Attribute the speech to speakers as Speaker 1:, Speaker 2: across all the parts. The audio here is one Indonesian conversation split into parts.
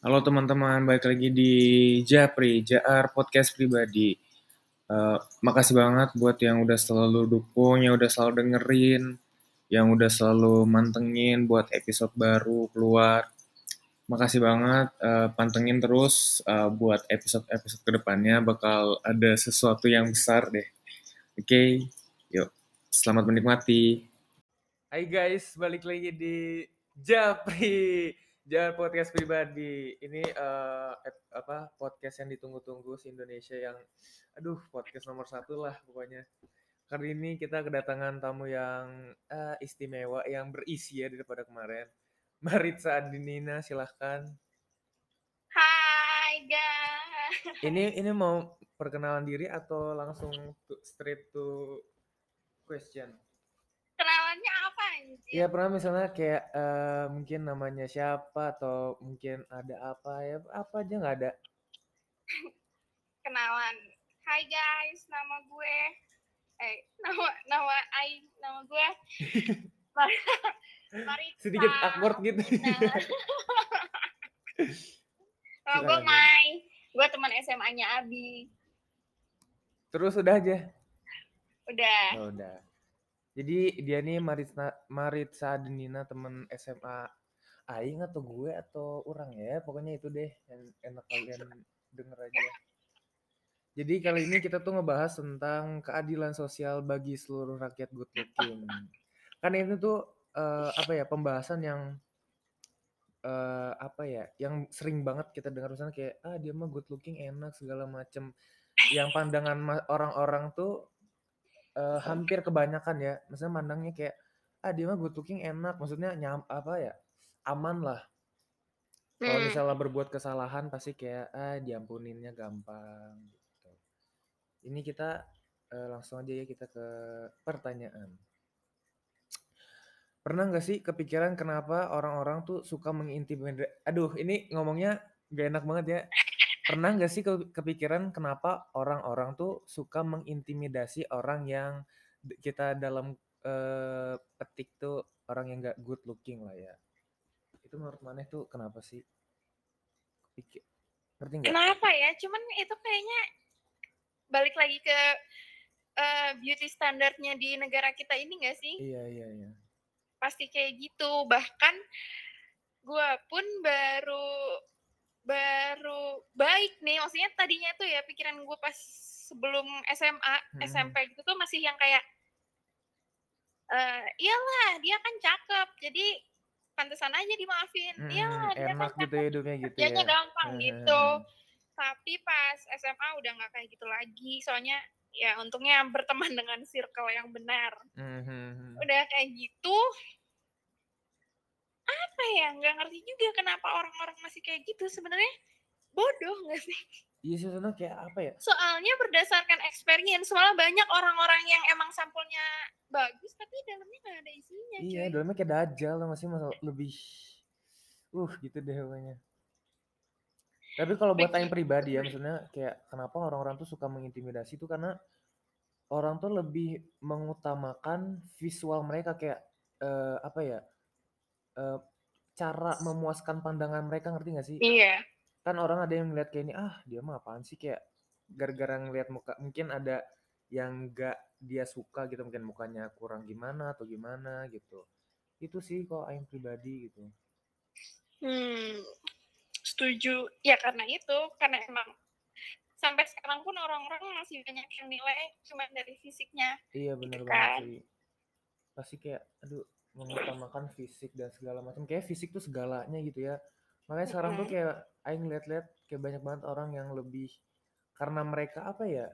Speaker 1: Halo teman-teman, balik lagi di Japri, JR Podcast Pribadi. Uh, makasih banget buat yang udah selalu dukung, yang udah selalu dengerin, yang udah selalu mantengin buat episode baru keluar. Makasih banget, uh, pantengin terus uh, buat episode-episode ke depannya bakal ada sesuatu yang besar deh. Oke, okay? yuk, selamat menikmati. Hai guys, balik lagi di Japri. Jangan podcast pribadi. Ini uh, apa podcast yang ditunggu-tunggu si Indonesia yang aduh podcast nomor satu lah pokoknya. Kali ini kita kedatangan tamu yang uh, istimewa yang berisi ya daripada kemarin. Maritza Adinina silahkan.
Speaker 2: Hai guys.
Speaker 1: Ini ini mau perkenalan diri atau langsung to, straight to question? Ya pernah misalnya kayak uh, mungkin namanya siapa atau mungkin ada apa ya apa aja nggak ada.
Speaker 2: Kenalan. Hai guys, nama gue eh nama nama Ai nama gue
Speaker 1: Marita. Sedikit awkward gitu.
Speaker 2: nama gue Mai. Gue teman SMA-nya Abi.
Speaker 1: Terus udah aja?
Speaker 2: Udah.
Speaker 1: Oh, udah. Jadi dia nih Maritza Maritza Denina temen SMA Aing atau gue atau orang ya pokoknya itu deh yang enak kalian denger aja. Jadi kali ini kita tuh ngebahas tentang keadilan sosial bagi seluruh rakyat good looking. Kan ini tuh uh, apa ya pembahasan yang uh, apa ya yang sering banget kita dengar misalnya kayak ah dia mah good looking enak segala macem. Yang pandangan orang-orang tuh uh, hampir kebanyakan ya. Maksudnya mandangnya kayak ah dia mah good looking enak. Maksudnya nyam apa ya aman lah. Kalau hmm. misalnya berbuat kesalahan pasti kayak ah diampuninnya gampang gitu. Ini kita uh, langsung aja ya kita ke pertanyaan. Pernah nggak sih kepikiran kenapa orang-orang tuh suka mengintimidasi aduh ini ngomongnya gak enak banget ya Pernah nggak sih kepikiran kenapa orang-orang tuh suka mengintimidasi orang yang kita dalam uh, petik tuh orang yang nggak good looking lah ya. Itu menurut mana tuh kenapa sih?
Speaker 2: Pikir, ngerti nggak? Kenapa ya? Cuman itu kayaknya balik lagi ke uh, beauty standarnya di negara kita ini nggak sih?
Speaker 1: Iya iya iya.
Speaker 2: Pasti kayak gitu. Bahkan gue pun baru baru baik nih maksudnya tadinya tuh ya pikiran gue pas sebelum SMA hmm. SMP gitu tuh masih yang kayak uh, iyalah dia kan cakep jadi pantesan aja dimaafin hmm, iyalah
Speaker 1: dia kan gitu ya hidupnya gitu
Speaker 2: ya gampang hmm. gitu tapi pas SMA udah nggak kayak gitu lagi soalnya ya untungnya berteman dengan circle yang benar hmm. udah kayak gitu apa ya nggak ngerti juga kenapa orang-orang masih kayak gitu sebenarnya bodoh nggak sih
Speaker 1: Iya sih sebenarnya kayak apa ya?
Speaker 2: Soalnya berdasarkan experience, soalnya banyak orang-orang yang emang sampulnya bagus tapi dalamnya nggak ada isinya.
Speaker 1: Iya, cuy. dalamnya kayak dajal masih masalah lebih uh gitu deh pokoknya. Tapi kalau buat yang pribadi ya, maksudnya kayak kenapa orang-orang tuh suka mengintimidasi itu karena orang tuh lebih mengutamakan visual mereka kayak uh, apa ya? Uh, cara memuaskan pandangan mereka ngerti gak sih?
Speaker 2: Iya.
Speaker 1: Kan orang ada yang ngeliat kayak ini, ah dia mah apaan sih kayak gara-gara ngeliat muka mungkin ada yang gak dia suka gitu mungkin mukanya kurang gimana atau gimana gitu. Itu sih kok aing pribadi gitu.
Speaker 2: Hmm, setuju. Ya karena itu, karena emang sampai sekarang pun orang-orang masih banyak yang nilai cuma dari fisiknya.
Speaker 1: Iya benar gitu banget kan. sih. Pasti kayak, aduh mengutamakan fisik dan segala macam. Kayak fisik tuh segalanya gitu ya. Makanya sekarang tuh kayak aing lihat-lihat kayak banyak banget orang yang lebih karena mereka apa ya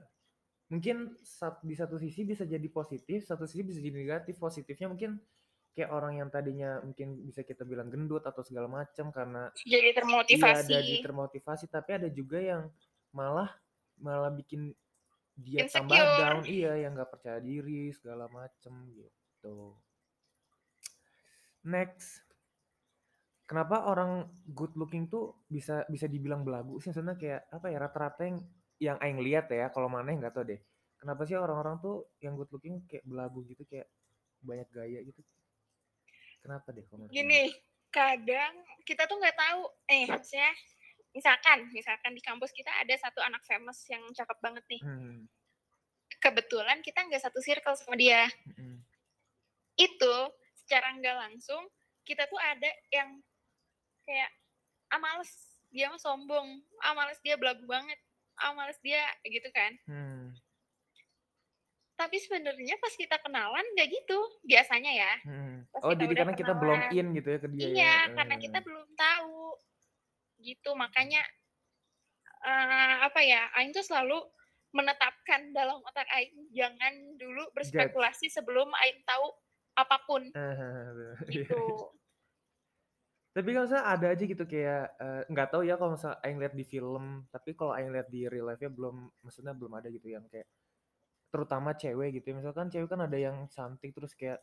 Speaker 1: mungkin di satu sisi bisa jadi positif satu sisi bisa jadi negatif. Positifnya mungkin kayak orang yang tadinya mungkin bisa kita bilang gendut atau segala macam karena
Speaker 2: jadi termotivasi.
Speaker 1: iya, jadi termotivasi. Tapi ada juga yang malah malah bikin dia Insecure. tambah down. Iya yang nggak percaya diri segala macem gitu Next. Kenapa orang good looking tuh bisa bisa dibilang belagu sih? Sebenarnya kayak apa ya rata-rata yang yang aing lihat ya, kalau mana nggak tahu deh. Kenapa sih orang-orang tuh yang good looking kayak belagu gitu kayak banyak gaya gitu? Kenapa deh
Speaker 2: kalau Gini, kadang kita tuh nggak tahu eh maksudnya misalkan misalkan di kampus kita ada satu anak famous yang cakep banget nih
Speaker 1: Hmm,
Speaker 2: kebetulan kita nggak satu circle sama dia
Speaker 1: mm-mm.
Speaker 2: itu secara nggak langsung kita tuh ada yang kayak ah males dia mah sombong ah males dia belagu banget ah males dia gitu kan.
Speaker 1: Hmm,
Speaker 2: tapi sebenarnya pas kita kenalan nggak gitu biasanya ya.
Speaker 1: Hmm.
Speaker 2: Pas
Speaker 1: Oh, jadi karena kita belum in gitu ya ke dia ya.
Speaker 2: iya karena
Speaker 1: Eh,
Speaker 2: kita belum tahu. Gitu makanya eh, apa ya Aing tuh selalu menetapkan dalam otak Aing jangan dulu berspekulasi sebelum Aing tahu apa pun
Speaker 1: eh,
Speaker 2: gitu
Speaker 1: Tapi kalau misalnya ada aja gitu kayak eh, nggak tahu ya kalau misalnya Aing lihat di film, tapi kalau Aing lihat di real life-nya belum, maksudnya belum ada gitu yang kayak terutama cewek gitu. ya. Misalkan cewek kan ada yang cantik terus kayak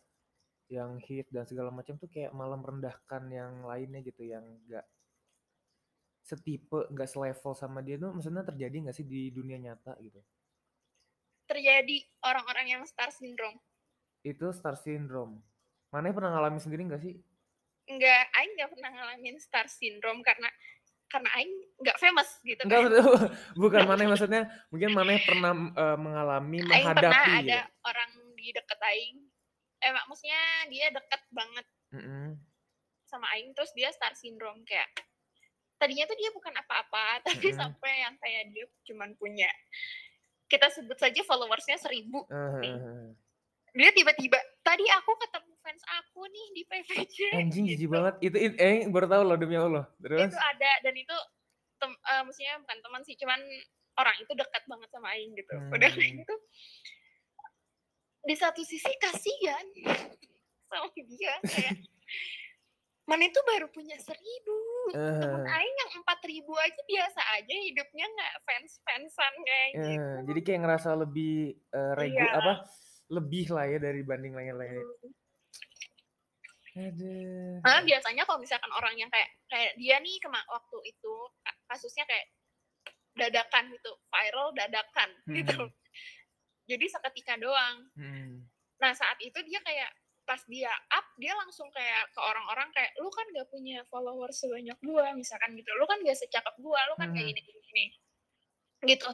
Speaker 1: yang hit dan segala macam tuh kayak malah merendahkan yang lainnya gitu yang nggak setipe, nggak selevel sama dia tuh maksudnya terjadi nggak sih di dunia nyata gitu.
Speaker 2: terjadi orang-orang yang star syndrome
Speaker 1: Itu star syndrome. Mana pernah ngalamin sendiri nggak sih?
Speaker 2: nggak Aing nggak pernah ngalamin star syndrome karena karena Aing nggak famous gitu
Speaker 1: Enggak,
Speaker 2: kan
Speaker 1: betul. bukan mana maksudnya mungkin mana pernah eh, mengalami
Speaker 2: Aing pernah
Speaker 1: menghadapi
Speaker 2: ada
Speaker 1: gitu.
Speaker 2: orang di deket Aing eh mak- maksudnya dia deket banget
Speaker 1: Mm-mm.
Speaker 2: sama Aing terus dia star syndrome kayak tadinya tuh dia bukan apa-apa tapi
Speaker 1: Mm-mm.
Speaker 2: sampai yang kayak dia cuman punya kita sebut saja followersnya seribu
Speaker 1: Eh,
Speaker 2: Nih. Dia tiba-tiba tadi aku ketemu fans aku nih di PVJ
Speaker 1: Anjing jijik
Speaker 2: gitu.
Speaker 1: banget. Itu, itu eh baru tahu loh demi Allah. Terus
Speaker 2: itu ada dan itu tem, eh, maksudnya bukan teman sih cuman orang itu dekat banget sama Aing gitu udah kayak
Speaker 1: Hmm.
Speaker 2: gitu di satu sisi kasihan sama dia kayak mana itu baru punya seribu temen
Speaker 1: eh,
Speaker 2: Aing yang empat ribu aja biasa aja hidupnya nggak fans fansan kayak
Speaker 1: eh,
Speaker 2: gitu
Speaker 1: jadi kayak ngerasa lebih eh, regu
Speaker 2: Iya.
Speaker 1: apa lebih lah ya dari banding lain-lain. Aduh.
Speaker 2: Malah biasanya kalau misalkan orang yang kayak kayak dia nih kema waktu itu ka- kasusnya kayak dadakan gitu viral dadakan gitu
Speaker 1: Hmm.
Speaker 2: jadi seketika doang
Speaker 1: Hmm.
Speaker 2: nah saat itu dia kayak pas dia up dia langsung kayak ke orang-orang kayak lu kan gak punya follower sebanyak gua misalkan gitu lu kan gak secakep gua lu kan kayak
Speaker 1: Hmm.
Speaker 2: gini gini gini gitu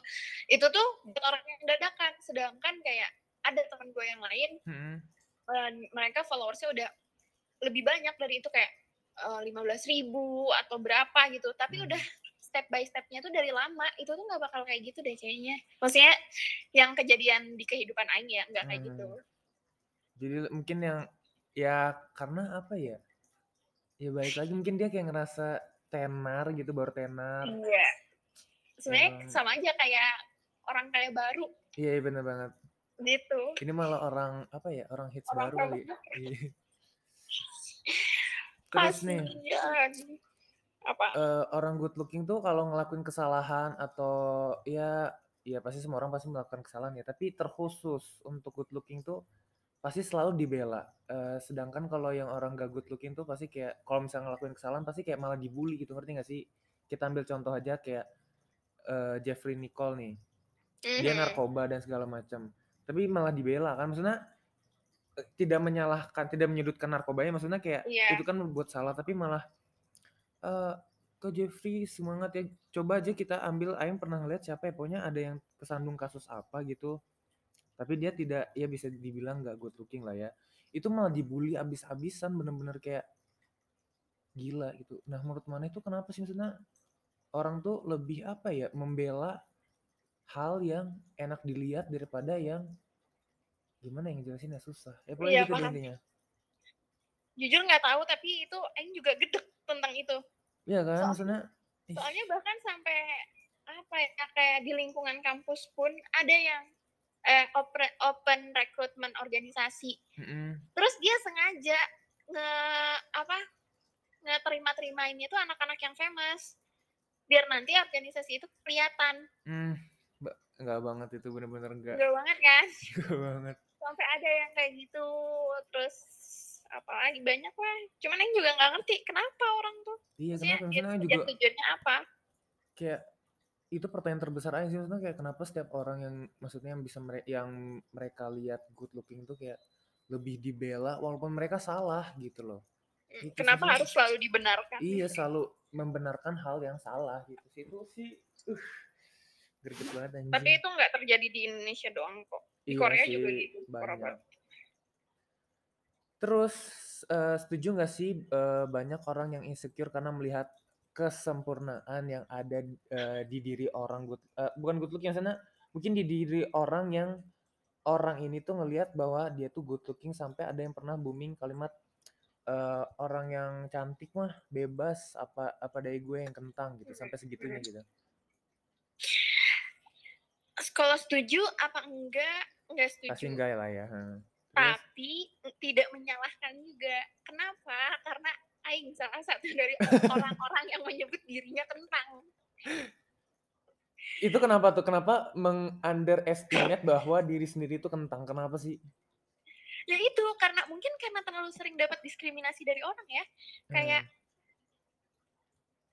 Speaker 2: itu tuh buat orang yang dadakan sedangkan kayak ada teman gue yang lain
Speaker 1: Hmm.
Speaker 2: eh, mereka followersnya udah lebih banyak dari itu kayak lima belas ribu atau berapa gitu tapi
Speaker 1: Hmm.
Speaker 2: udah step by stepnya tuh dari lama itu tuh nggak bakal kayak gitu deh kayaknya maksudnya yang kejadian di kehidupan Aing ya nggak kayak gitu
Speaker 1: Hmm. Jadi mungkin yang ya karena apa ya? Ya balik lagi mungkin dia kayak ngerasa tenar gitu baru tenar.
Speaker 2: iya sebenarnya
Speaker 1: Emang.
Speaker 2: sama aja kayak orang kayak baru
Speaker 1: Iya iya, bener banget.
Speaker 2: Gitu.
Speaker 1: Ini malah orang apa ya? Orang hits
Speaker 2: Orang
Speaker 1: baru kali. Iya. Terus nih.
Speaker 2: Apa?
Speaker 1: Eh, orang good looking tuh kalau ngelakuin kesalahan atau ya ya pasti semua orang pasti melakukan kesalahan ya. Tapi terkhusus untuk good looking tuh pasti selalu dibela. Eh, sedangkan kalau yang orang gak good looking tuh pasti kayak kalau misalnya ngelakuin kesalahan pasti kayak malah dibully gitu. Ngerti gak sih? Kita ambil contoh aja kayak eh, Jeffrey Nicole nih. Dia narkoba dan segala macam tapi malah dibela kan maksudnya eh, tidak menyalahkan tidak menyudutkan narkobanya maksudnya kayak
Speaker 2: Iya.
Speaker 1: itu kan berbuat salah tapi malah eh ke Jeffrey semangat ya. Coba aja kita ambil Aing pernah ngeliat siapa ya pokoknya ada yang kesandung kasus apa gitu. Tapi dia tidak ya bisa dibilang nggak good looking lah ya. Itu malah dibully abis-abisan bener-bener kayak gila gitu. Nah menurut mana itu kenapa sih? Maksudnya orang tuh lebih apa ya membela hal yang enak dilihat daripada yang gimana yang jelasin ya susah. Ya pokoknya
Speaker 2: Iya,
Speaker 1: gitu intinya.
Speaker 2: Jujur nggak tahu tapi itu Aing juga gedek tentang itu.
Speaker 1: Iya kan
Speaker 2: Soalnya-
Speaker 1: maksudnya
Speaker 2: soalnya bahkan sampai apa ya kayak di lingkungan kampus pun ada yang eh, open, open recruitment organisasi.
Speaker 1: Mm-mm.
Speaker 2: terus dia sengaja nge apa nge terima terimainnya tuh anak-anak yang famous. Biar nanti organisasi itu kelihatan.
Speaker 1: Hmm, ba- enggak banget itu bener-bener enggak.
Speaker 2: Enggak banget kan
Speaker 1: Enggak banget.
Speaker 2: sampai ada yang kayak gitu terus apalagi banyak lah cuman yang juga nggak ngerti kenapa orang tuh
Speaker 1: Iya,
Speaker 2: maksudnya
Speaker 1: kenapa? Maksudnya
Speaker 2: tujuan
Speaker 1: juga
Speaker 2: tujuannya apa
Speaker 1: kayak itu pertanyaan terbesar aja sih maksudnya kayak kenapa setiap orang yang maksudnya yang bisa mere- yang mereka lihat good looking tuh kayak lebih dibela walaupun mereka salah gitu loh. Gitu sih
Speaker 2: Kenapa harus selalu dibenarkan?
Speaker 1: Iya selalu membenarkan hal yang salah gitu sih itu sih uh, greget banget anjing.
Speaker 2: Tapi itu nggak terjadi di Indonesia doang kok. Di
Speaker 1: Iya
Speaker 2: Korea
Speaker 1: sih,
Speaker 2: juga gitu.
Speaker 1: banyak. Terus eh, setuju nggak sih eh, banyak orang yang insecure karena melihat kesempurnaan yang ada eh, di diri orang good eh, bukan good looking sana mungkin di diri orang yang orang ini tuh ngelihat bahwa dia tuh good looking sampai ada yang pernah booming kalimat eh, orang yang cantik mah bebas apa apa dari gue yang kentang gitu sampai segitunya gitu.
Speaker 2: Kalau setuju apa enggak? Enggak setuju.
Speaker 1: Pasti enggak lah ya. hmm.
Speaker 2: Tapi tidak menyalahkan juga. Kenapa? Karena Aing salah satu dari orang-orang yang menyebut dirinya kentang.
Speaker 1: itu kenapa tuh? Kenapa meng-underestimate bahwa diri sendiri itu kentang? Kenapa sih?
Speaker 2: Ya itu karena mungkin karena terlalu sering dapat diskriminasi dari orang ya. Kayak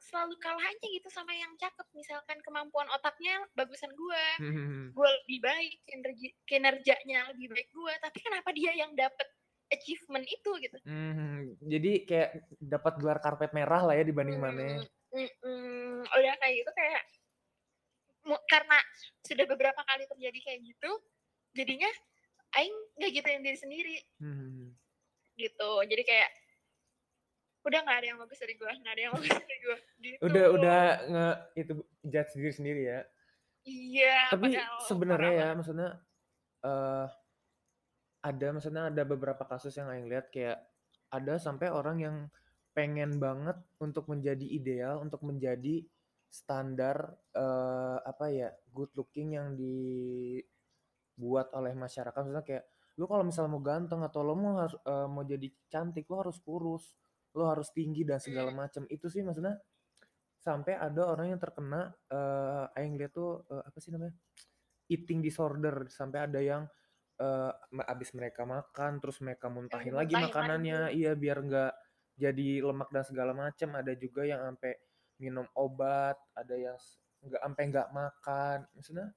Speaker 2: selalu kalah aja gitu sama yang cakep. Misalkan kemampuan otaknya bagusan gua,
Speaker 1: Hmm.
Speaker 2: gua lebih baik, kinerja, kinerjanya lebih baik gua. Tapi kenapa dia yang dapat achievement itu gitu?
Speaker 1: Hmm, jadi kayak dapat gelar karpet merah lah ya dibanding mana.
Speaker 2: Mm, mm, mm, udah kayak gitu kayak karena sudah beberapa kali terjadi kayak gitu, jadinya Aing nggak gitu yang diri sendiri
Speaker 1: Hmm.
Speaker 2: gitu. Jadi kayak udah nggak ada yang bagus dari gua, nggak ada yang bagus dari gua. Gitu.
Speaker 1: Udah udah nge itu judge diri sendiri ya.
Speaker 2: Iya.
Speaker 1: Tapi sebenarnya ya maksudnya eh ada maksudnya ada beberapa kasus yang Aing lihat kayak ada sampai orang yang pengen banget untuk menjadi ideal, untuk menjadi standar eh apa ya good looking yang dibuat oleh masyarakat. Maksudnya kayak lu kalau misalnya mau ganteng atau lo mau harus eh, mau jadi cantik lo harus kurus, lo harus tinggi dan segala
Speaker 2: Hmm.
Speaker 1: macam. Itu sih maksudnya sampai ada orang yang terkena eh Aing lihat tuh eh, apa sih namanya? eating disorder sampai ada yang eh ma- abis mereka makan terus mereka muntahin lagi
Speaker 2: dimuntahin
Speaker 1: makanannya iya biar nggak jadi lemak dan segala macam ada juga yang sampai minum obat ada yang nggak sampai nggak makan maksudnya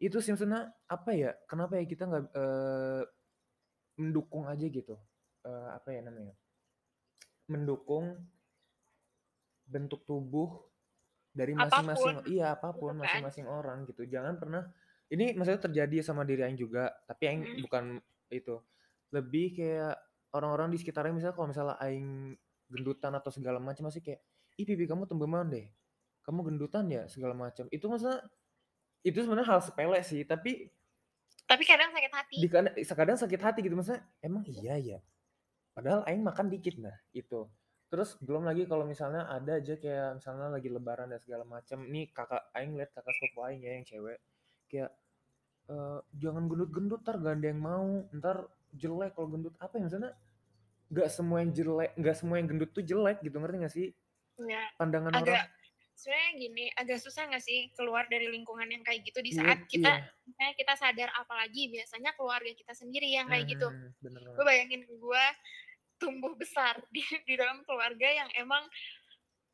Speaker 1: itu sih maksudnya apa ya kenapa ya kita nggak eh, mendukung aja gitu Eh, apa ya namanya mendukung bentuk tubuh dari masing-masing
Speaker 2: Apa pun,
Speaker 1: iya apa pun
Speaker 2: gitu kan.
Speaker 1: masing-masing orang gitu. Jangan pernah ini maksudnya terjadi sama diri Aing juga tapi Aing
Speaker 2: Mm.
Speaker 1: bukan itu. Lebih kayak orang-orang di sekitarnya misalnya kalau misalnya Aing gendutan atau segala macam masih kayak ih pipi kamu tembeman deh. Kamu gendutan ya? segala macam. Itu maksudnya itu sebenarnya hal sepele sih tapi
Speaker 2: Tapi kadang sakit hati.
Speaker 1: di kadang, kadang sakit hati gitu. Maksudnya emang iya ya padahal aing makan dikit nah itu terus belum lagi kalau misalnya ada aja kayak misalnya lagi lebaran dan segala macam nih kakak aing lihat kakak sepupu aing ya yang cewek kayak "Eh, jangan gendut-gendut ntar gak ada yang mau ntar jelek kalau gendut. Apa ya maksudnya? Nggak semua yang jelek nggak semua yang gendut tuh jelek gitu ngerti gak sih?
Speaker 2: Ya,
Speaker 1: pandangan orang.
Speaker 2: agak sebenarnya gini, agak susah nggak sih keluar dari lingkungan yang kayak gitu di
Speaker 1: Iya,
Speaker 2: saat kita
Speaker 1: iya.
Speaker 2: misalnya kita sadar apalagi biasanya keluarga kita sendiri yang kayak gitu.
Speaker 1: Hmm, bener
Speaker 2: Gue bayangin gue tumbuh besar di di dalam keluarga yang emang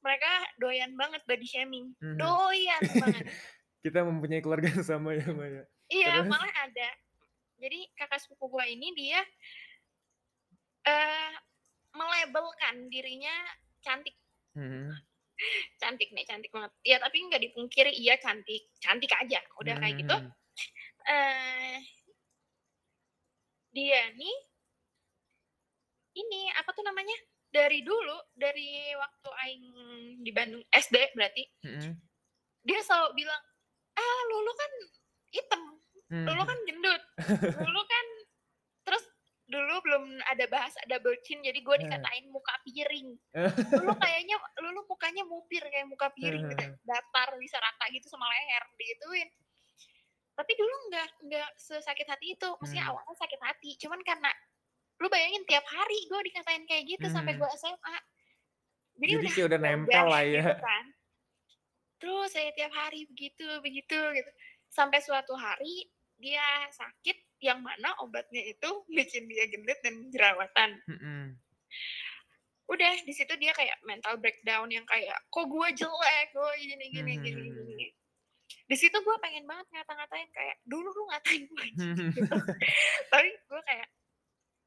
Speaker 2: mereka doyan banget body shaming,
Speaker 1: Mhm.
Speaker 2: doyan banget.
Speaker 1: kita mempunyai keluarga yang sama ya Maya
Speaker 2: Iya,
Speaker 1: Terus?
Speaker 2: malah ada. Jadi kakak sepupu gue ini dia eh melabelkan dirinya cantik,
Speaker 1: Hmm,
Speaker 2: cantik nih, cantik banget. Ya tapi nggak dipungkiri iya cantik, cantik aja. Udah kayak gitu.
Speaker 1: hmm,
Speaker 2: eh dia nih ini apa tuh namanya? Dari dulu, dari waktu aing di Bandung SD berarti,
Speaker 1: hmm,
Speaker 2: dia selalu bilang, "Ah, Lulu kan hitam,
Speaker 1: hmm,
Speaker 2: Lulu kan gendut, Lulu kan terus dulu belum ada bahas ada chin jadi gue
Speaker 1: Eh.
Speaker 2: dikatain muka piring Lulu kayaknya Lulu mukanya mupir kayak muka piring gitu
Speaker 1: Eh.
Speaker 2: datar bisa rata gitu sama leher digituin tapi dulu nggak nggak sesakit hati itu maksudnya
Speaker 1: Hmm.
Speaker 2: awalnya sakit hati cuman karena lu bayangin tiap hari gue dikatain kayak gitu sampai
Speaker 1: Hmm.
Speaker 2: gue SMA jadi,
Speaker 1: jadi
Speaker 2: udah
Speaker 1: kayak udah nempel lah ya
Speaker 2: gitu kan terus saya tiap hari begitu begitu gitu sampai suatu hari dia sakit yang mana obatnya itu bikin dia gendut dan jerawatan
Speaker 1: Mm-mm.
Speaker 2: udah di situ dia kayak mental breakdown yang kayak kok gue jelek gue gini gini gini
Speaker 1: Hmm.
Speaker 2: gini di situ gue pengen banget ngata-ngatain kayak dulu lu ngatain gue gitu. tapi gue kayak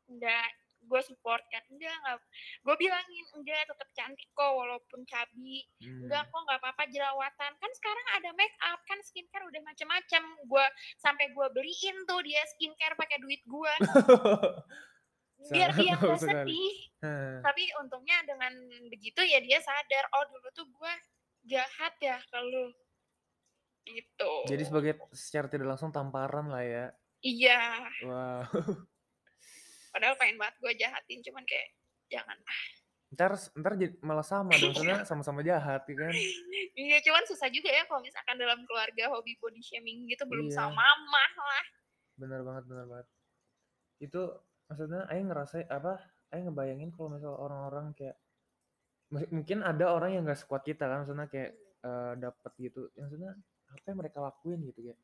Speaker 2: nggak gue support kan. Enggak nggak. Gue bilangin enggak tetap cantik kok walaupun cabi. Enggak
Speaker 1: Hmm.
Speaker 2: kok nggak apa-apa jerawatan. Kan sekarang ada make up kan skincare udah macam-macam gue sampai gue beliin tuh dia skincare pakai duit gue biar dia nggak sedih.
Speaker 1: Hah.
Speaker 2: tapi untungnya dengan begitu ya dia sadar oh dulu tuh gue jahat ya kalau gitu.
Speaker 1: Jadi sebagai secara tidak langsung tamparan lah ya.
Speaker 2: iya.
Speaker 1: Wow.
Speaker 2: padahal pengen banget gue jahatin cuman kayak jangan
Speaker 1: Ntar ntar jadi malah sama dong, soalnya sama-sama jahat ya kan.
Speaker 2: iya cuman susah juga ya kalau misalkan dalam keluarga hobi body shaming gitu belum
Speaker 1: Iya.
Speaker 2: sama mama lah
Speaker 1: Bener banget, bener banget. Itu maksudnya Aing ngerasa apa? Aing ngebayangin kalau misal orang-orang kayak mungkin ada orang yang gak sekuat kita kan, maksudnya kayak eh, dapet gitu. Yang maksudnya apa yang mereka lakuin gitu kayak,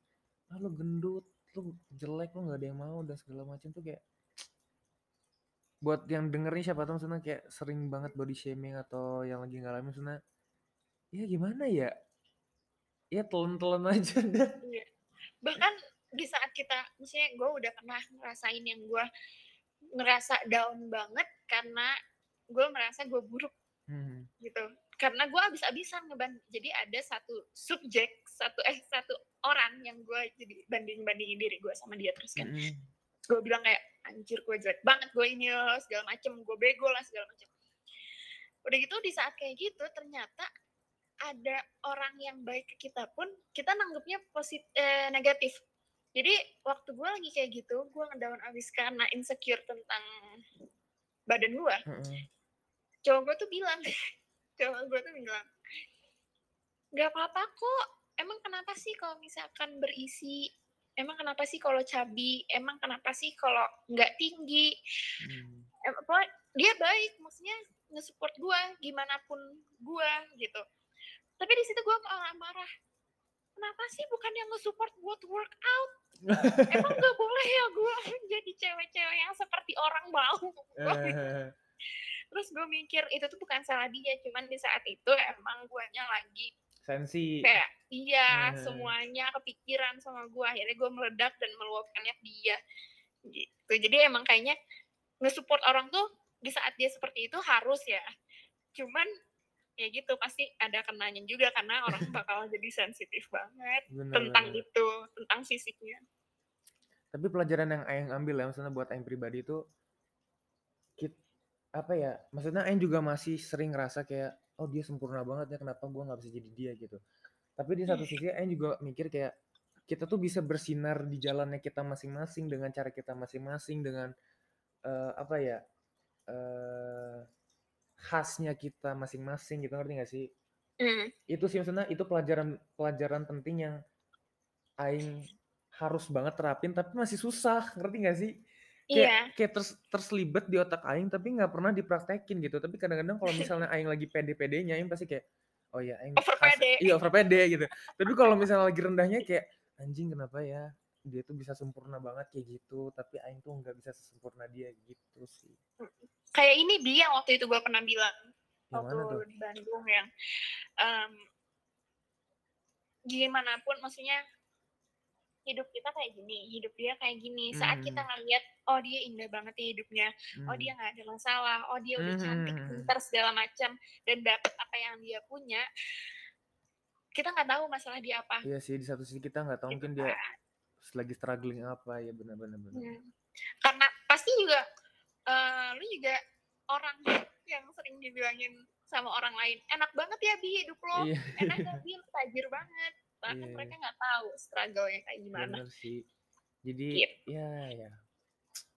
Speaker 1: ah lu gendut, lu jelek, lu nggak ada yang mau dan segala macam tuh kayak buat yang dengerin siapa tahu maksudnya kayak sering banget body shaming atau yang lagi ngalamin maksudnya ya gimana ya ya telan-telan aja dah
Speaker 2: Iya. bahkan di saat kita misalnya gue udah pernah ngerasain yang gue ngerasa down banget karena gue merasa gue buruk
Speaker 1: Hmm.
Speaker 2: gitu karena gue abis-abisan ngeban jadi ada satu subjek satu eh satu orang yang gue jadi banding bandingin diri gue sama dia terus kan
Speaker 1: Mm-mm.
Speaker 2: gue bilang kayak anjir gue jelek banget gue ini loh segala macem. Gue bego lah segala macem. Udah gitu di saat kayak gitu ternyata ada orang yang baik ke kita pun kita nanggepnya positif eh, negatif. Jadi waktu gue lagi kayak gitu gue ngedown abis karena insecure tentang badan gue
Speaker 1: Mm-mm.
Speaker 2: cowok gue tuh bilang cowok gue tuh bilang nggak apa-apa kok. Emang kenapa sih kalau misalkan berisi emang kenapa sih kalau cabi? Emang kenapa sih kalau nggak tinggi?
Speaker 1: Hmm.
Speaker 2: Em, apa dia baik maksudnya nge-support gue gimana pun gue gitu. Tapi di situ gue malah marah. Kenapa sih bukan yang nge-support buat workout? Emang gak boleh ya gue jadi cewek-cewek yang seperti orang mau.
Speaker 1: Eh,
Speaker 2: terus gue mikir itu tuh bukan salah dia. Cuman di saat itu emang guanya lagi
Speaker 1: sensi.
Speaker 2: Kayak iya
Speaker 1: Hmm.
Speaker 2: semuanya kepikiran sama gue akhirnya gue meledak dan meluapkannya dia. Gitu. Jadi emang kayaknya nge-support orang tuh di saat dia seperti itu harus ya. Cuman ya gitu pasti ada kenanya juga karena orang bakal jadi sensitif banget
Speaker 1: bener,
Speaker 2: tentang
Speaker 1: bener.
Speaker 2: itu tentang fisiknya.
Speaker 1: Tapi pelajaran yang Aing ambil ya maksudnya buat Aing pribadi itu kit, apa ya maksudnya Aing juga masih sering ngerasa kayak oh dia sempurna banget ya kenapa gua nggak bisa jadi dia gitu. Tapi di satu sisi Aing juga mikir kayak kita tuh bisa bersinar di jalannya kita masing-masing dengan cara kita masing-masing dengan eh, apa ya eh khasnya kita masing-masing gitu. Ngerti gak sih?
Speaker 2: Hmm,
Speaker 1: itu sih maksudnya itu pelajaran pelajaran penting yang aing harus banget terapin tapi masih susah. Ngerti gak sih kayak
Speaker 2: iya.
Speaker 1: kayak ters, di otak aing tapi nggak pernah dipraktekin gitu. Tapi kadang-kadang kalau misalnya aing lagi pede-pedenya aing pasti kayak oh ya aing
Speaker 2: Over pede.
Speaker 1: iya over pede gitu. Tapi kalau misalnya lagi rendahnya kayak anjing kenapa ya? Dia tuh bisa sempurna banget kayak gitu tapi aing tuh nggak bisa sesempurna dia gitu sih.
Speaker 2: Kayak ini dia yang waktu itu gue pernah bilang
Speaker 1: yang
Speaker 2: waktu
Speaker 1: tuh?
Speaker 2: di Bandung yang em, gimana pun maksudnya hidup kita kayak gini hidup dia kayak gini saat kita
Speaker 1: Hmm.
Speaker 2: ngeliat oh dia indah banget ya hidupnya oh
Speaker 1: Hmm.
Speaker 2: dia nggak ada masalah oh dia udah
Speaker 1: Hmm,
Speaker 2: cantik
Speaker 1: hmm, hmm.
Speaker 2: pintar segala macam dan dapat apa yang dia punya kita nggak tahu masalah dia apa
Speaker 1: Iya sih di satu sisi kita nggak tahu
Speaker 2: gitu
Speaker 1: mungkin dia lagi struggling apa ya benar-benar benar.
Speaker 2: Hmm. karena pasti juga eh, lu juga orang yang sering dibilangin sama orang lain enak banget ya bi hidup lo
Speaker 1: Iya
Speaker 2: enak gak bi tajir banget bahkan
Speaker 1: Iya.
Speaker 2: mereka nggak tahu struggle-nya kayak gimana
Speaker 1: benar sih. Jadi
Speaker 2: Gitu.
Speaker 1: ya ya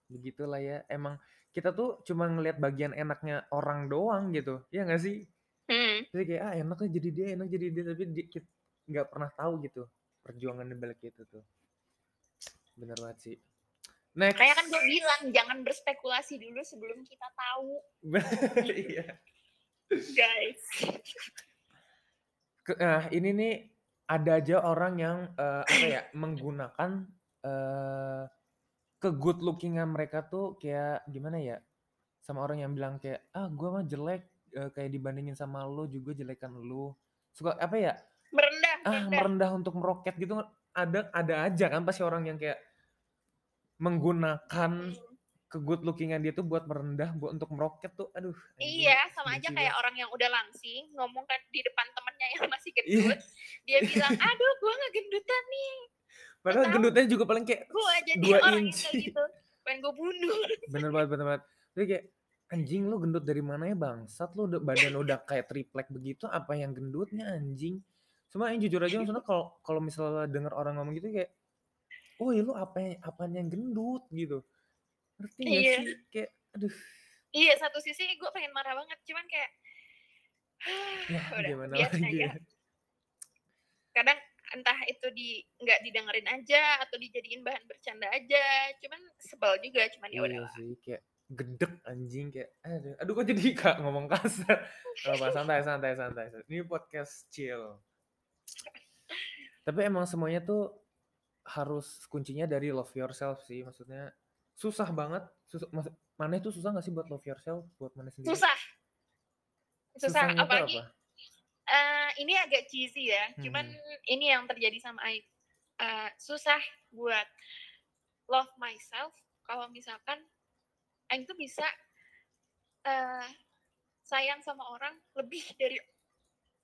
Speaker 1: begitulah ya. Emang kita tuh cuma ngelihat bagian enaknya orang doang gitu. Ya nggak sih?
Speaker 2: hmm.
Speaker 1: Jadi kayak ah enaknya jadi dia, enak jadi dia tapi nggak pernah tahu gitu perjuangan di balik itu tuh. Bener banget sih. Next.
Speaker 2: kayak kan gue bilang jangan berspekulasi dulu sebelum kita tahu
Speaker 1: Iya.
Speaker 2: guys
Speaker 1: Ke- Nah, ini nih ada aja orang yang eh, apa ya menggunakan eh ke good lookingan mereka tuh kayak gimana ya sama orang yang bilang kayak ah gua mah jelek eh, kayak dibandingin sama lo juga jelekan lo suka apa ya
Speaker 2: merendah
Speaker 1: ah
Speaker 2: merendah.
Speaker 1: merendah untuk meroket gitu. Ada ada aja kan pasti orang yang kayak menggunakan ke good lookingan dia tuh buat merendah buat untuk meroket tuh aduh
Speaker 2: Iya, sama aja kayak
Speaker 1: banget.
Speaker 2: orang yang udah langsing ngomong kan di depan temennya yang masih
Speaker 1: Iya.
Speaker 2: gendut, dia bilang, "Aduh, gua nggak gendutan nih."
Speaker 1: Padahal
Speaker 2: tahu?
Speaker 1: gendutnya juga paling kayak
Speaker 2: Gua jadi
Speaker 1: dua
Speaker 2: orang yang kayak gitu. Pengen gue bunuh.
Speaker 1: bener banget bener banget Jadi kayak anjing lu gendut dari mana ya bangsat lu udah badan udah kayak triplek begitu apa yang gendutnya anjing cuma yang jujur aja maksudnya kalau kalau misalnya denger orang ngomong gitu kayak oh ya lu apa yang apaan yang gendut gitu ngerti gak
Speaker 2: Iya.
Speaker 1: sih kayak aduh
Speaker 2: Iya, satu sisi gue pengen marah banget, cuman kayak
Speaker 1: ya
Speaker 2: udah
Speaker 1: gimana
Speaker 2: biasa
Speaker 1: lagi
Speaker 2: aja.
Speaker 1: ya
Speaker 2: Kadang entah itu di nggak didengerin aja atau dijadiin bahan bercanda aja, cuman sebel juga, cuman ya udah.
Speaker 1: iya sih kayak gedek anjing kayak aduh aduh kok jadi kak ngomong kasar apa santai santai santai ini podcast chill tapi emang semuanya tuh harus kuncinya dari love yourself sih maksudnya susah banget susah mana itu susah gak sih buat love yourself buat mana sendiri
Speaker 2: Susah. Susah,
Speaker 1: tuh
Speaker 2: apalagi
Speaker 1: apa
Speaker 2: eh, ini agak cheesy ya, cuman
Speaker 1: Hmm.
Speaker 2: ini yang terjadi sama Aik. Eh, susah buat love myself kalau misalkan Aing tuh bisa eh, sayang sama orang lebih dari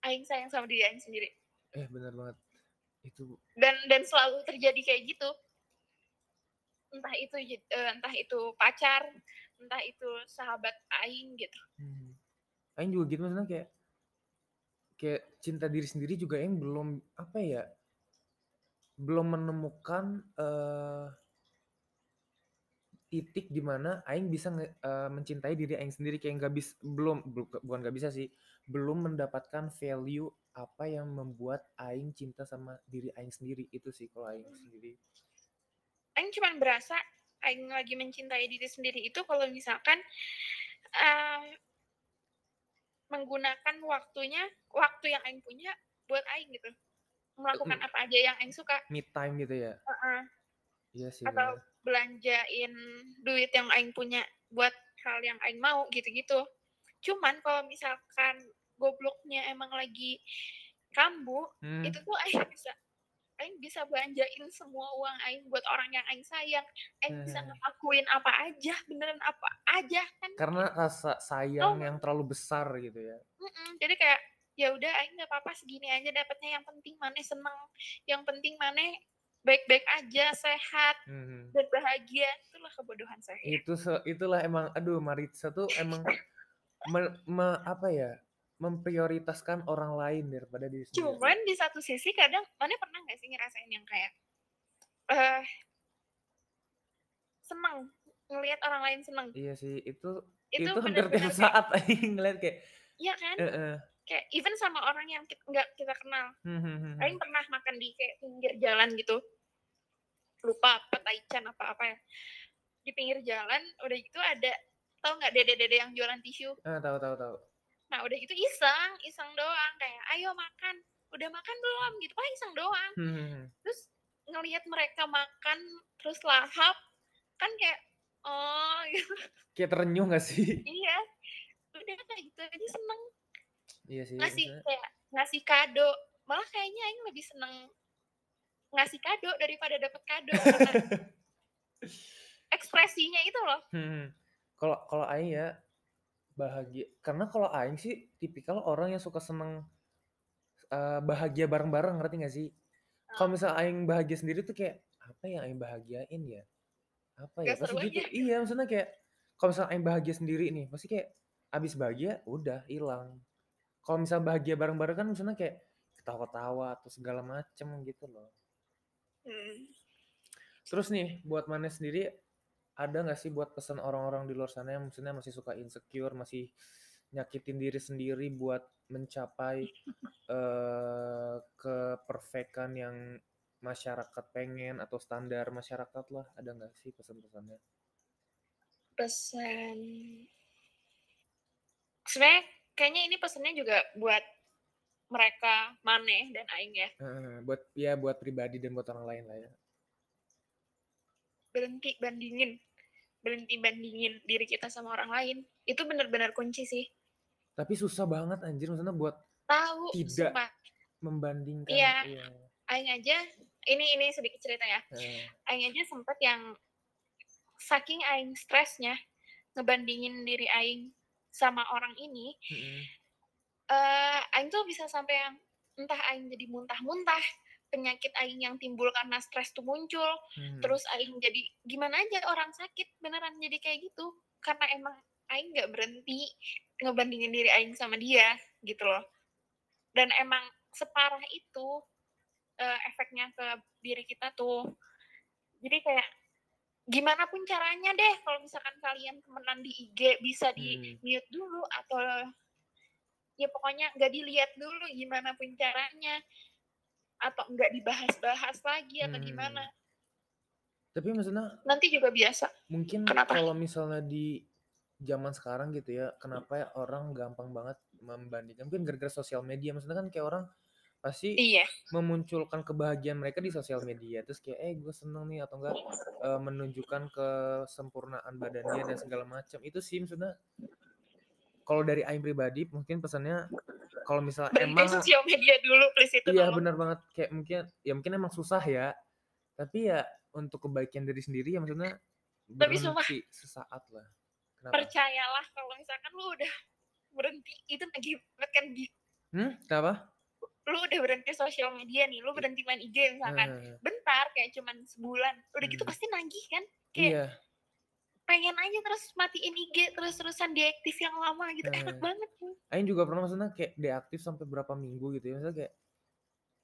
Speaker 2: Aing sayang sama diri Aing sendiri.
Speaker 1: eh bener banget itu
Speaker 2: Dan dan selalu terjadi kayak gitu. Entah itu eh, entah itu pacar, entah itu sahabat Aing gitu.
Speaker 1: hmm. Aing juga gitu maksudnya kayak kayak cinta diri sendiri juga yang belum apa ya belum menemukan eh titik di mana Aing bisa nge- eh, mencintai diri Aing sendiri kayak nggak bisa belum bu- bukan nggak bisa sih belum mendapatkan value apa yang membuat Aing cinta sama diri Aing sendiri itu sih kalau Aing sendiri
Speaker 2: Aing cuman berasa Aing lagi mencintai diri sendiri itu kalau misalkan eh, menggunakan waktunya, waktu yang Aing punya buat Aing gitu. Melakukan apa aja yang Aing suka.
Speaker 1: me time gitu ya
Speaker 2: Heeh.
Speaker 1: iya sih
Speaker 2: atau
Speaker 1: bener.
Speaker 2: belanjain duit yang Aing punya buat hal yang Aing mau gitu-gitu. Cuman kalau misalkan gobloknya emang lagi kambuh,
Speaker 1: Hmm,
Speaker 2: itu tuh Aing bisa Aing bisa belanjain semua uang Aing buat orang yang Aing sayang. Aing bisa
Speaker 1: Hmm.
Speaker 2: ngelakuin apa aja, beneran apa aja kan.
Speaker 1: karena rasa sayang
Speaker 2: Oh.
Speaker 1: yang terlalu besar gitu ya
Speaker 2: Mm-mm. Jadi kayak ya udah Aing nggak apa-apa segini aja dapatnya yang penting mana seneng, yang penting mana baik-baik aja, sehat
Speaker 1: Hmm.
Speaker 2: dan bahagia. Itulah kebodohan saya.
Speaker 1: itu itulah emang aduh Maritza tuh emang me- me- apa ya memprioritaskan orang lain daripada diri sendiri
Speaker 2: Cuman di satu sisi kadang mana pernah nggak sih ngerasain yang kayak eh seneng ngelihat orang lain seneng.
Speaker 1: iya sih itu
Speaker 2: Itu,
Speaker 1: itu, hampir tiap saat Aing ngeliat kayak
Speaker 2: Iya kan?
Speaker 1: eh, eh.
Speaker 2: Kayak even sama orang yang kita, nggak kita kenal.
Speaker 1: Hmm, hmm, hmm,
Speaker 2: Aing pernah makan di kayak pinggir jalan gitu. Lupa apa taichan apa apa ya. Di pinggir jalan udah gitu ada tau nggak dede-dede yang jualan tisu.
Speaker 1: ah tahu tahu tahu
Speaker 2: Nah udah gitu iseng, iseng doang kayak ayo makan. Udah makan belum gitu. Wah iseng doang.
Speaker 1: Hmm, hmm, hmm.
Speaker 2: Terus ngelihat mereka makan terus lahap kan kayak oh gitu.
Speaker 1: kayak terenyuh gak sih
Speaker 2: iya. Udah kayak gitu aja seneng
Speaker 1: iya sih
Speaker 2: ngasih
Speaker 1: maksudnya-
Speaker 2: kayak ngasih kado. Malah kayaknya Aing lebih seneng ngasih kado daripada dapat kado. ekspresinya itu loh.
Speaker 1: Hmm. Kalau kalau Aing ya bahagia karena kalau Aing sih tipikal orang yang suka seneng eh, bahagia bareng-bareng ngerti gak sih? Kalau
Speaker 2: Oh.
Speaker 1: misalnya Aing bahagia sendiri tuh kayak apa yang Aing bahagiain ya? Apa ya? Pasti gitu. Iya maksudnya kayak kalau misalnya Aing bahagia sendiri nih pasti kayak abis bahagia udah hilang. Kalau misalnya bahagia bareng-bareng kan misalnya kayak ketawa-ketawa atau segala macem gitu loh.
Speaker 2: Hmm.
Speaker 1: Terus nih buat mana sendiri ada nggak sih buat pesan orang-orang di luar sana yang maksudnya masih suka insecure, masih nyakitin diri sendiri buat mencapai eh keperfekan yang masyarakat pengen atau standar masyarakat lah ada nggak sih pesan-pesannya?
Speaker 2: Pesan sebenarnya kayaknya ini pesannya juga buat mereka Maneh dan Aing ya.
Speaker 1: Buat ya buat pribadi dan buat orang lain lah ya.
Speaker 2: Berhenti bandingin. Berhenti bandingin diri kita sama orang lain. Itu benar-benar kunci sih.
Speaker 1: Tapi susah banget anjir maksudnya buat
Speaker 2: Tahu
Speaker 1: Tidak.
Speaker 2: sumpah.
Speaker 1: membandingkan.
Speaker 2: Iya.
Speaker 1: iya.
Speaker 2: Aing aja ini ini sedikit cerita ya.
Speaker 1: Eh,
Speaker 2: Aing aja sempet yang saking aing stresnya ngebandingin diri aing sama orang ini,
Speaker 1: Mhm.
Speaker 2: eh aing tuh bisa sampai yang entah aing jadi muntah-muntah, penyakit aing yang timbul karena stres tuh muncul,
Speaker 1: Mhm.
Speaker 2: terus aing jadi gimana aja orang sakit beneran jadi kayak gitu karena emang aing nggak berhenti ngebandingin diri aing sama dia gitu loh. Dan emang separah itu eh, efeknya ke diri kita tuh. Jadi kayak gimana pun caranya deh kalau misalkan kalian temenan di IG bisa di
Speaker 1: Hmm.
Speaker 2: mute dulu atau ya pokoknya nggak dilihat dulu gimana pun caranya atau nggak dibahas-bahas lagi atau
Speaker 1: Hmm.
Speaker 2: gimana
Speaker 1: Tapi maksudnya
Speaker 2: nanti juga biasa
Speaker 1: mungkin
Speaker 2: Kenapa?
Speaker 1: kalau misalnya di zaman sekarang gitu ya, kenapa ya orang gampang banget membandingkan mungkin gara-gara sosial media. Maksudnya kan kayak orang pasti
Speaker 2: iya
Speaker 1: memunculkan kebahagiaan mereka di sosial media. Terus kayak eh gue seneng nih atau enggak eh, menunjukkan kesempurnaan badannya dan segala macam. Itu sih maksudnya kalau dari Aing pribadi mungkin pesannya kalau misalnya
Speaker 2: berhenti
Speaker 1: emang
Speaker 2: sosial media dulu please itu
Speaker 1: iya benar banget kayak mungkin ya mungkin emang susah ya. Tapi ya untuk kebaikan diri sendiri ya maksudnya
Speaker 2: Tapi sumpah.
Speaker 1: sesaat lah. Kenapa?
Speaker 2: percayalah kalau misalkan lu udah berhenti itu lagi banget kan di
Speaker 1: Hmm? Kenapa?
Speaker 2: lu udah berhenti sosial media nih lu berhenti main IG misalkan
Speaker 1: Nah,
Speaker 2: bentar kayak cuman sebulan udah gitu
Speaker 1: Hmm.
Speaker 2: pasti nagih kan kayak
Speaker 1: iya.
Speaker 2: Pengen aja terus matiin IG terus terusan deaktif yang lama gitu enak
Speaker 1: Hmm.
Speaker 2: banget tuh
Speaker 1: Aing juga pernah maksudnya kayak deaktif sampai berapa minggu gitu ya. Maksudnya kayak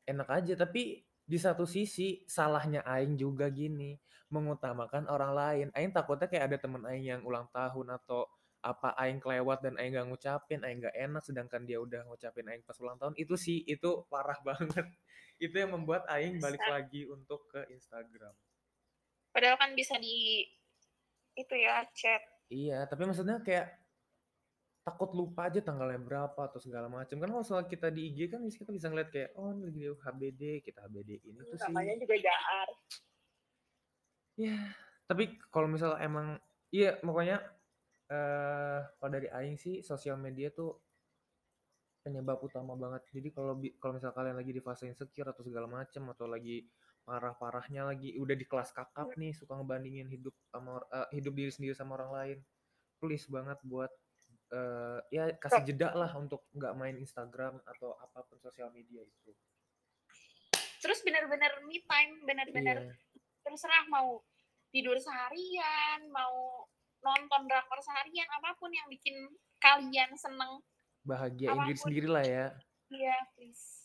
Speaker 1: enak aja tapi di satu sisi salahnya Aing juga gini mengutamakan orang lain. Aing takutnya kayak ada temen Aing yang ulang tahun atau apa Aing kelewat dan Aing gak ngucapin, Aing gak enak sedangkan dia udah ngucapin Aing pas ulang tahun. Itu sih itu parah banget. itu yang membuat Aing balik lagi untuk ke Instagram.
Speaker 2: padahal kan bisa di itu ya chat
Speaker 1: Iya, tapi maksudnya kayak takut lupa aja tanggalnya berapa atau segala macam. Kan kalau soal kita di IG kan kita bisa ngeliat kayak oh ini lagi di HBD, kita HBD ini tuh sih.
Speaker 2: namanya juga jaar
Speaker 1: Ya, tapi kalau misalnya emang iya pokoknya eh kalau dari aing sih sosial media tuh penyebab utama banget. Jadi kalau kalau misal kalian lagi di fase insecure atau segala macam atau lagi parah-parahnya lagi udah di kelas kakap nih suka ngebandingin hidup sama eh, hidup diri sendiri sama orang lain. Please banget buat eh ya kasih jeda lah untuk nggak main Instagram atau apa pun sosial media itu.
Speaker 2: terus benar-benar me time benar-benar
Speaker 1: Iya.
Speaker 2: terserah mau tidur seharian mau nonton drakor seharian apa pun yang bikin kalian seneng
Speaker 1: Bahagiain diri
Speaker 2: Apa pun.
Speaker 1: sendiri lah ya.
Speaker 2: iya please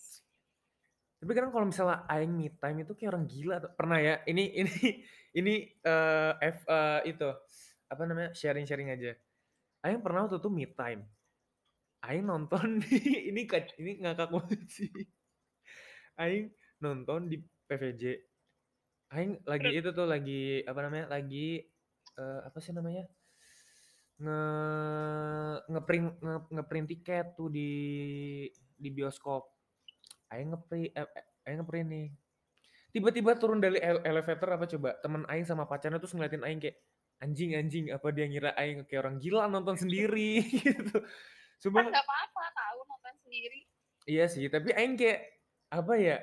Speaker 1: Tapi kan kalau misalnya aing me time itu kayak orang gila tuh. Pernah ya? Ini ini ini eh F eh, itu apa namanya? sharing-sharing aja. Aing pernah waktu itu me time. Aing nonton ini ka- ini ngakak banget sih. Aing nonton di PVJ. Aing lagi itu tuh lagi apa namanya? Lagi eh, apa sih namanya? nge ngeprint nge, ngeprint tiket tuh di di bioskop. Aing ngeprint eh, eh, aing ngeprint nih. Tiba-tiba turun dari ele- elevator apa coba? Temen aing sama pacarnya terus ngeliatin aing kayak anjing anjing apa dia ngira aing kayak orang gila nonton sendiri gitu.
Speaker 2: kan
Speaker 1: Coba
Speaker 2: nggak apa-apa tahu nonton sendiri
Speaker 1: iya sih, tapi aing kayak apa ya?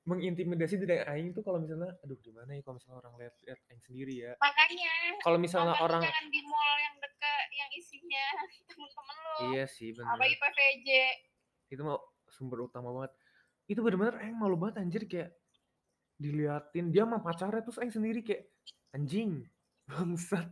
Speaker 1: mengintimidasi diri aing tuh kalau misalnya aduh gimana ya kalau misalnya orang lihat lihat aing sendiri ya.
Speaker 2: makanya
Speaker 1: Kalau misalnya orang
Speaker 2: jangan di mall yang dekat yang isinya temen-temen lo
Speaker 1: iya sih benar.
Speaker 2: apalagi PVJ
Speaker 1: itu mau sumber utama banget itu bener-bener aing malu banget anjir kayak diliatin. Dia sama pacarnya terus aing sendiri kayak anjing bangsat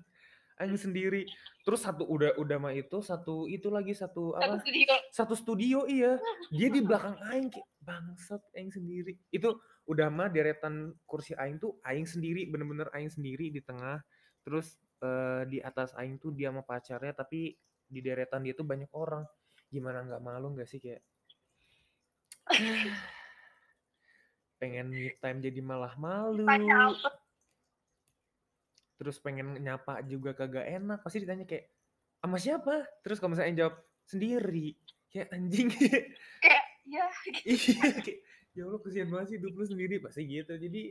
Speaker 1: aing sendiri. Terus satu udah udah mah itu satu itu lagi satu
Speaker 2: satu
Speaker 1: apa?
Speaker 2: studio.
Speaker 1: Satu studio iya. Dia di belakang aing kayak bangsat aing sendiri. Itu udah mah deretan kursi aing tuh aing sendiri bener-bener aing sendiri di tengah. Terus eh, di atas aing tuh dia sama pacarnya tapi di deretan dia tuh banyak orang. Gimana nggak malu nggak sih kayak pengen me time jadi malah malu. Terus pengen nyapa juga kagak enak. Pasti ditanya kayak sama siapa? Terus kalau misalnya jawab sendiri. Kayak anjing.
Speaker 2: Kayak ya.
Speaker 1: Iya kayak ya Allah kesian banget sih hidup lu sendiri. Pasti gitu. Jadi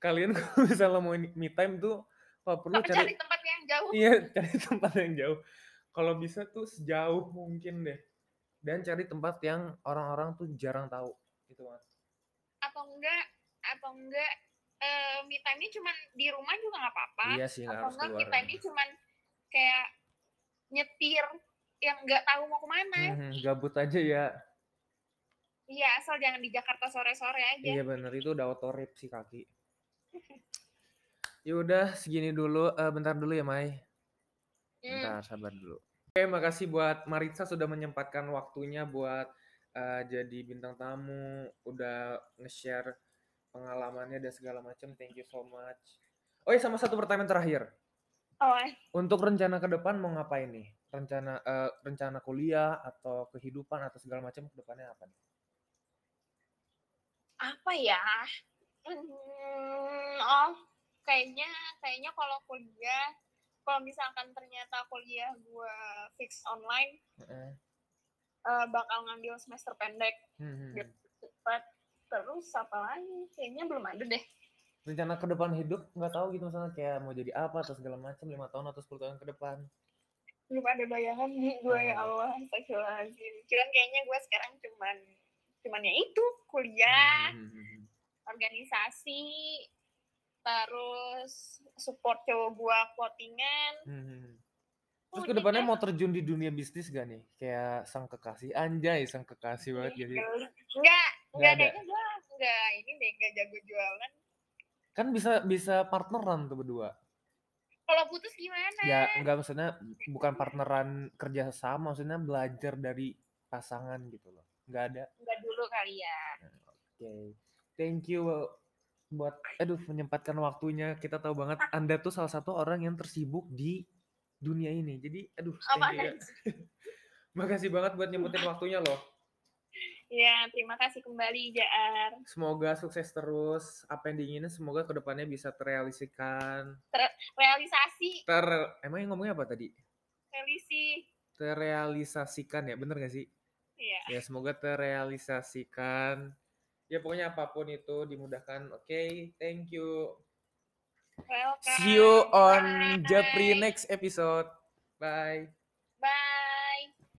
Speaker 1: kalian kalau misalnya mau me time tuh kalau perlu
Speaker 2: tapi
Speaker 1: cari
Speaker 2: cari tempat yang jauh.
Speaker 1: Iya cari tempat yang jauh. Kalau bisa tuh sejauh mungkin deh dan cari tempat yang orang-orang tuh jarang tahu gitu mas
Speaker 2: atau enggak atau enggak eh me time-nya cuman di rumah juga nggak apa-apa.
Speaker 1: Iya sih,
Speaker 2: Atau
Speaker 1: harus
Speaker 2: enggak me
Speaker 1: keluar.
Speaker 2: time-nya cuman kayak nyetir yang nggak tahu mau ke mana.
Speaker 1: Mhm, gabut aja ya.
Speaker 2: Iya, asal jangan di Jakarta sore-sore aja.
Speaker 1: Iya bener itu udah auto rip sih kaki. Ya udah segini dulu. Eh, bentar dulu ya Mai.
Speaker 2: Hmm.
Speaker 1: Bentar sabar dulu. Oke makasih buat Maritza sudah menyempatkan waktunya buat eh, jadi bintang tamu, udah nge-share pengalamannya dan segala macam. Thank you so much. Oh iya sama satu pertanyaan terakhir.
Speaker 2: Oh.
Speaker 1: Untuk rencana ke depan mau ngapain nih? Rencana eh, rencana kuliah atau kehidupan atau segala macam ke depannya apa nih?
Speaker 2: apa ya? Hmm, oh, kayaknya kayaknya kalau kuliah, kalau misalkan ternyata kuliah gue fix online,
Speaker 1: Heeh.
Speaker 2: eh, bakal ngambil semester pendek
Speaker 1: Hmm,
Speaker 2: biar cepat. Terus apa lagi? Kayaknya belum ada deh.
Speaker 1: Rencana ke depan hidup nggak tahu gitu misalnya kayak mau jadi apa atau segala macam lima tahun atau 10 tahun ke depan.
Speaker 2: Belum ada bayangan nih gue ya
Speaker 1: Oh.
Speaker 2: Allah. Astagfirullahaladzim. Cuman kayaknya gue sekarang cuman cuman ya itu kuliah,
Speaker 1: Hmm, hmm, hmm.
Speaker 2: organisasi, terus support cowok gue clothingan.
Speaker 1: Hmm, hmm, hmm. Terus
Speaker 2: Udah
Speaker 1: ke depannya
Speaker 2: deh.
Speaker 1: mau terjun di dunia bisnis gak nih? Kayak sang kekasih anjay, sang kekasih banget gitu.
Speaker 2: Enggak,
Speaker 1: Nggak
Speaker 2: enggak
Speaker 1: ada.
Speaker 2: kayaknya gue enggak ini deh enggak jago jualan.
Speaker 1: Kan bisa bisa partneran tuh berdua.
Speaker 2: Kalau putus gimana?
Speaker 1: Ya enggak maksudnya bukan partneran kerja sama, maksudnya belajar dari pasangan gitu loh. Enggak ada.
Speaker 2: Enggak dulu kali ya.
Speaker 1: Oke. Thank you buat aduh menyempatkan waktunya. Kita tahu banget Anda tuh salah satu orang yang tersibuk di dunia ini. Jadi aduh
Speaker 2: Apa
Speaker 1: thank you ya. Makasih banget buat nyempetin waktunya loh.
Speaker 2: Ya, terima kasih kembali Jaar.
Speaker 1: Semoga sukses terus. Apa yang diinginin semoga ke depannya bisa terrealisasikan.
Speaker 2: Realisasi,
Speaker 1: Ter emang ngomongnya apa tadi?
Speaker 2: realisi.
Speaker 1: Terrealisasikan ya, bener gak sih?
Speaker 2: Iya.
Speaker 1: Ya semoga terrealisasikan. Ya pokoknya apa pun itu dimudahkan. Oke, thank you.
Speaker 2: Welcome.
Speaker 1: See you on. Japri next episode. Bye.